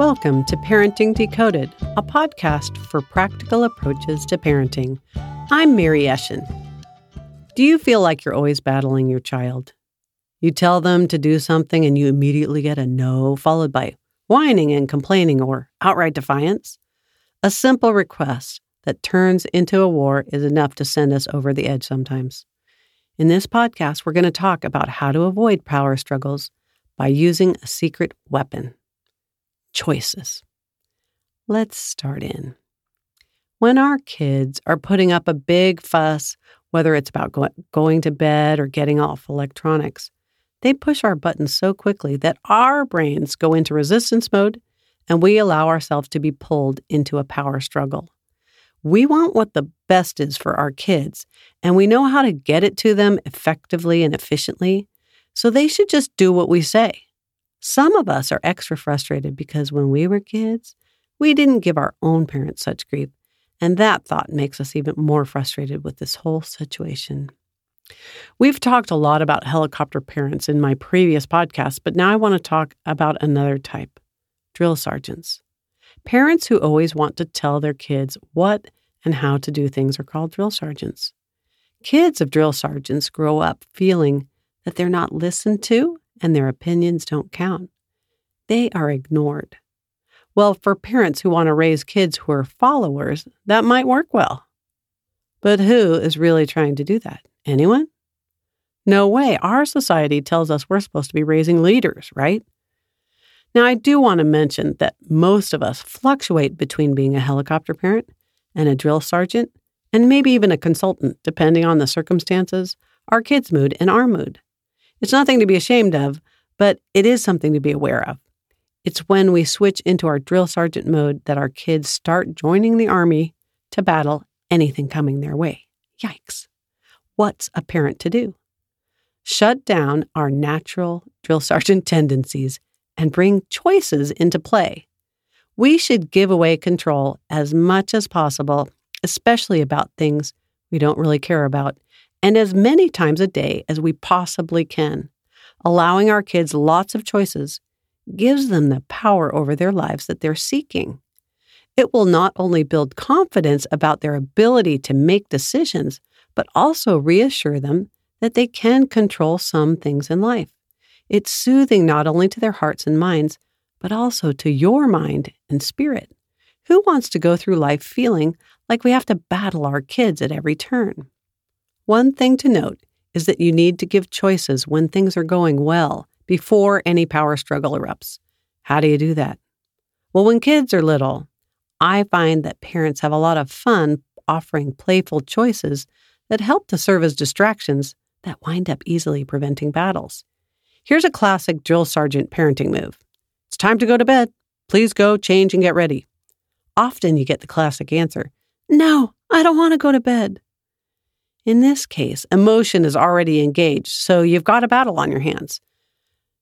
Welcome to Parenting Decoded, a podcast for practical approaches to parenting. I'm Mary Eschen. Do you feel like you're always battling your child? You tell them to do something and you immediately get a no, followed by whining and complaining or outright defiance? A simple request that turns into a war is enough to send us over the edge sometimes. In this podcast, we're going to talk about how to avoid power struggles by using a secret weapon choices. Let's start in. When our kids are putting up a big fuss, whether it's about go- going to bed or getting off electronics, they push our buttons so quickly that our brains go into resistance mode and we allow ourselves to be pulled into a power struggle. We want what the best is for our kids, and we know how to get it to them effectively and efficiently, so they should just do what we say. Some of us are extra frustrated because when we were kids, we didn't give our own parents such grief, and that thought makes us even more frustrated with this whole situation. We've talked a lot about helicopter parents in my previous podcast, but now I want to talk about another type drill sergeants. Parents who always want to tell their kids what and how to do things are called drill sergeants. Kids of drill sergeants grow up feeling that they're not listened to and their opinions don't count. They are ignored. Well, for parents who want to raise kids who are followers, that might work well. But who is really trying to do that? Anyone? No way. Our society tells us we're supposed to be raising leaders, right? Now, I do want to mention that most of us fluctuate between being a helicopter parent and a drill sergeant, and maybe even a consultant, depending on the circumstances, our kids' mood, and our mood. It's nothing to be ashamed of, but it is something to be aware of. It's when we switch into our drill sergeant mode that our kids start joining the army to battle anything coming their way. Yikes. What's a parent to do? Shut down our natural drill sergeant tendencies and bring choices into play. We should give away control as much as possible, especially about things we don't really care about and as many times a day as we possibly can. Allowing our kids lots of choices gives them the power over their lives that they're seeking. It will not only build confidence about their ability to make decisions, but also reassure them that they can control some things in life. It's soothing not only to their hearts and minds, but also to your mind and spirit. Who wants to go through life feeling like we have to battle our kids at every turn? One thing to note is that you need to give choices when things are going well before any power struggle erupts. How do you do that? Well, when kids are little, I find that parents have a lot of fun offering playful choices that help to serve as distractions that wind up easily preventing battles. Here's a classic drill sergeant parenting move It's time to go to bed. Please go, change, and get ready. Often you get the classic answer No, I don't want to go to bed. In this case, emotion is already engaged, so you've got a battle on your hands.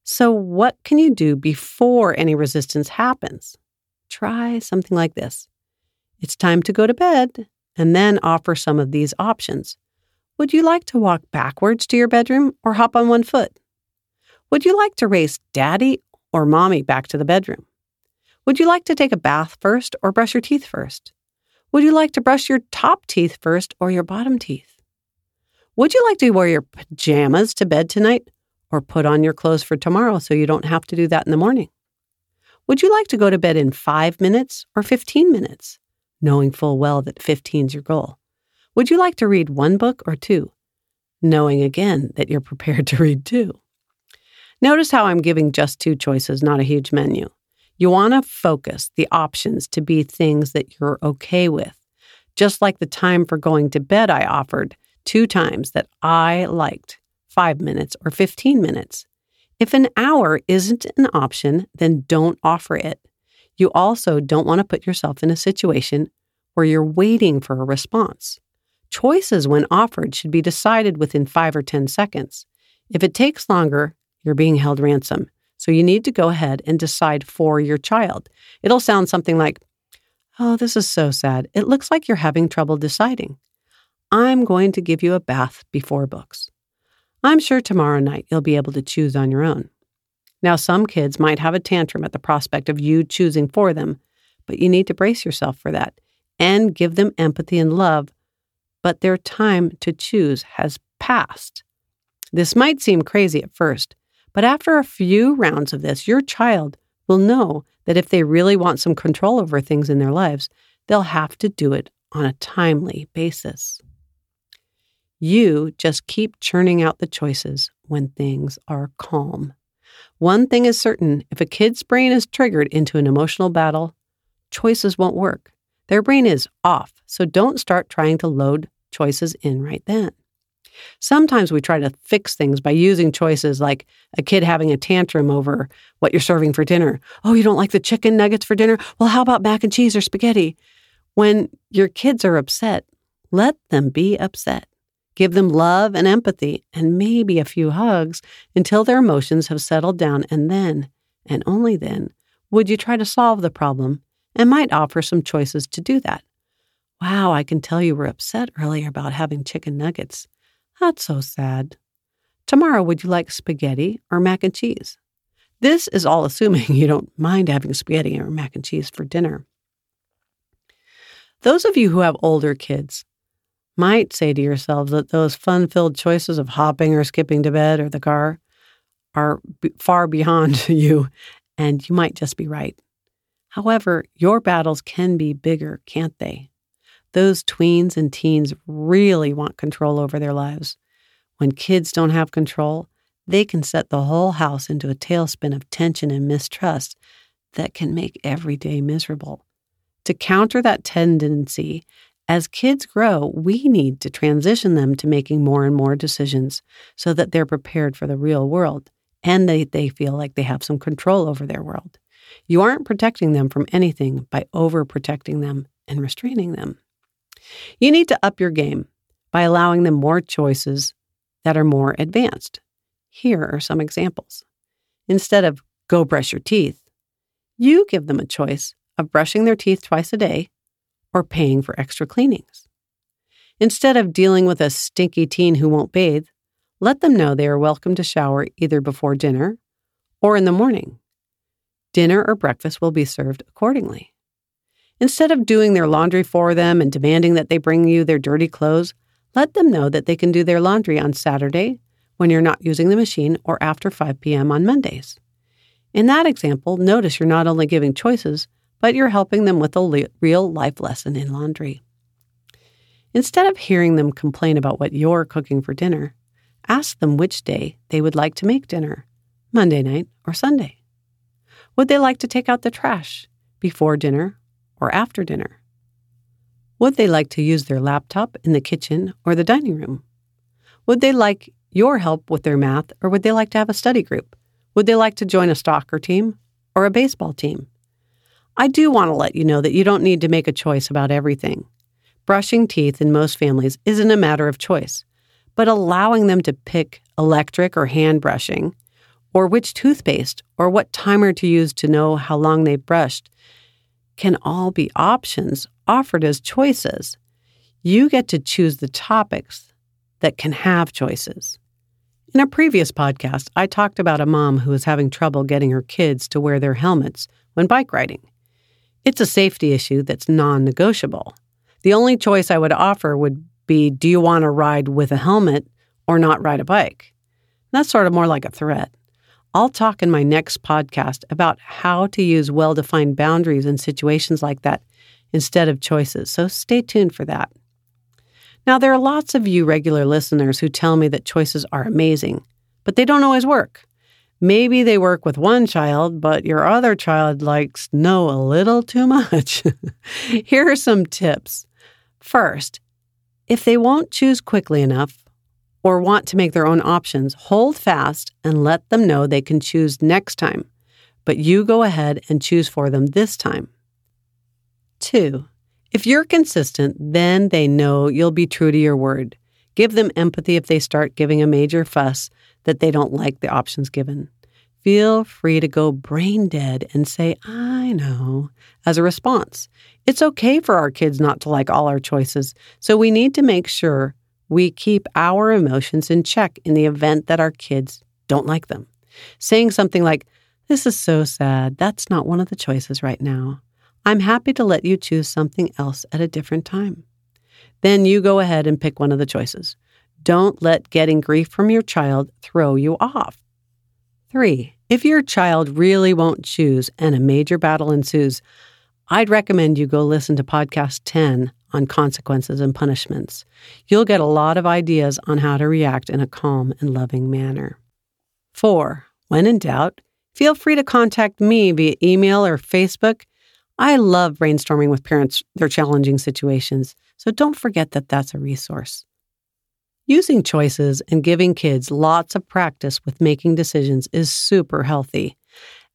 So, what can you do before any resistance happens? Try something like this It's time to go to bed, and then offer some of these options. Would you like to walk backwards to your bedroom or hop on one foot? Would you like to race daddy or mommy back to the bedroom? Would you like to take a bath first or brush your teeth first? Would you like to brush your top teeth first or your bottom teeth? Would you like to wear your pajamas to bed tonight or put on your clothes for tomorrow so you don't have to do that in the morning? Would you like to go to bed in five minutes or 15 minutes, knowing full well that 15 is your goal? Would you like to read one book or two, knowing again that you're prepared to read two? Notice how I'm giving just two choices, not a huge menu. You want to focus the options to be things that you're okay with. Just like the time for going to bed I offered, two times that I liked five minutes or 15 minutes. If an hour isn't an option, then don't offer it. You also don't want to put yourself in a situation where you're waiting for a response. Choices, when offered, should be decided within five or 10 seconds. If it takes longer, you're being held ransom. So you need to go ahead and decide for your child. It'll sound something like, Oh, this is so sad. It looks like you're having trouble deciding. I'm going to give you a bath before books. I'm sure tomorrow night you'll be able to choose on your own. Now, some kids might have a tantrum at the prospect of you choosing for them, but you need to brace yourself for that and give them empathy and love. But their time to choose has passed. This might seem crazy at first, but after a few rounds of this, your child will know that if they really want some control over things in their lives, they'll have to do it on a timely basis. You just keep churning out the choices when things are calm. One thing is certain if a kid's brain is triggered into an emotional battle, choices won't work. Their brain is off, so don't start trying to load choices in right then. Sometimes we try to fix things by using choices like a kid having a tantrum over what you're serving for dinner. Oh, you don't like the chicken nuggets for dinner? Well, how about mac and cheese or spaghetti? When your kids are upset, let them be upset. Give them love and empathy and maybe a few hugs until their emotions have settled down, and then, and only then, would you try to solve the problem and might offer some choices to do that. Wow, I can tell you were upset earlier about having chicken nuggets. That's so sad. Tomorrow, would you like spaghetti or mac and cheese? This is all assuming you don't mind having spaghetti or mac and cheese for dinner. Those of you who have older kids might say to yourselves that those fun filled choices of hopping or skipping to bed or the car are b- far beyond you, and you might just be right. However, your battles can be bigger, can't they? Those tweens and teens really want control over their lives. When kids don't have control, they can set the whole house into a tailspin of tension and mistrust that can make every day miserable. To counter that tendency, as kids grow, we need to transition them to making more and more decisions so that they're prepared for the real world and they, they feel like they have some control over their world. You aren't protecting them from anything by overprotecting them and restraining them. You need to up your game by allowing them more choices that are more advanced. Here are some examples. Instead of go brush your teeth, you give them a choice of brushing their teeth twice a day or paying for extra cleanings. Instead of dealing with a stinky teen who won't bathe, let them know they are welcome to shower either before dinner or in the morning. Dinner or breakfast will be served accordingly. Instead of doing their laundry for them and demanding that they bring you their dirty clothes, let them know that they can do their laundry on Saturday when you're not using the machine or after 5 p.m. on Mondays. In that example, notice you're not only giving choices, but you're helping them with a real life lesson in laundry. Instead of hearing them complain about what you're cooking for dinner, ask them which day they would like to make dinner Monday night or Sunday. Would they like to take out the trash before dinner or after dinner? Would they like to use their laptop in the kitchen or the dining room? Would they like your help with their math or would they like to have a study group? Would they like to join a soccer team or a baseball team? I do want to let you know that you don't need to make a choice about everything. Brushing teeth in most families isn't a matter of choice, but allowing them to pick electric or hand brushing, or which toothpaste or what timer to use to know how long they've brushed can all be options offered as choices. You get to choose the topics that can have choices. In a previous podcast, I talked about a mom who was having trouble getting her kids to wear their helmets when bike riding. It's a safety issue that's non negotiable. The only choice I would offer would be do you want to ride with a helmet or not ride a bike? That's sort of more like a threat. I'll talk in my next podcast about how to use well defined boundaries in situations like that instead of choices, so stay tuned for that. Now, there are lots of you regular listeners who tell me that choices are amazing, but they don't always work. Maybe they work with one child, but your other child likes no a little too much. Here are some tips. First, if they won't choose quickly enough or want to make their own options, hold fast and let them know they can choose next time, but you go ahead and choose for them this time. Two, if you're consistent, then they know you'll be true to your word. Give them empathy if they start giving a major fuss that they don't like the options given. Feel free to go brain dead and say, I know, as a response. It's okay for our kids not to like all our choices, so we need to make sure we keep our emotions in check in the event that our kids don't like them. Saying something like, This is so sad. That's not one of the choices right now. I'm happy to let you choose something else at a different time. Then you go ahead and pick one of the choices. Don't let getting grief from your child throw you off. Three, if your child really won't choose and a major battle ensues, I'd recommend you go listen to podcast 10 on consequences and punishments. You'll get a lot of ideas on how to react in a calm and loving manner. Four, when in doubt, feel free to contact me via email or Facebook. I love brainstorming with parents their challenging situations, so don't forget that that's a resource. Using choices and giving kids lots of practice with making decisions is super healthy.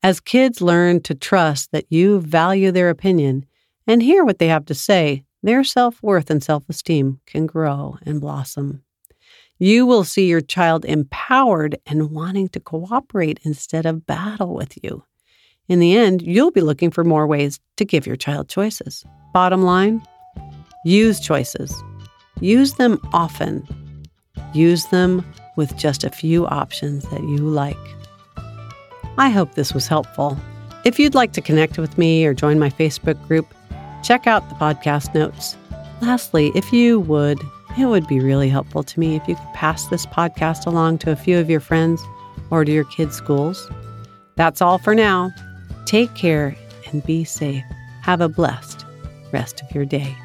As kids learn to trust that you value their opinion and hear what they have to say, their self worth and self esteem can grow and blossom. You will see your child empowered and wanting to cooperate instead of battle with you. In the end, you'll be looking for more ways to give your child choices. Bottom line use choices, use them often Use them with just a few options that you like. I hope this was helpful. If you'd like to connect with me or join my Facebook group, check out the podcast notes. Lastly, if you would, it would be really helpful to me if you could pass this podcast along to a few of your friends or to your kids' schools. That's all for now. Take care and be safe. Have a blessed rest of your day.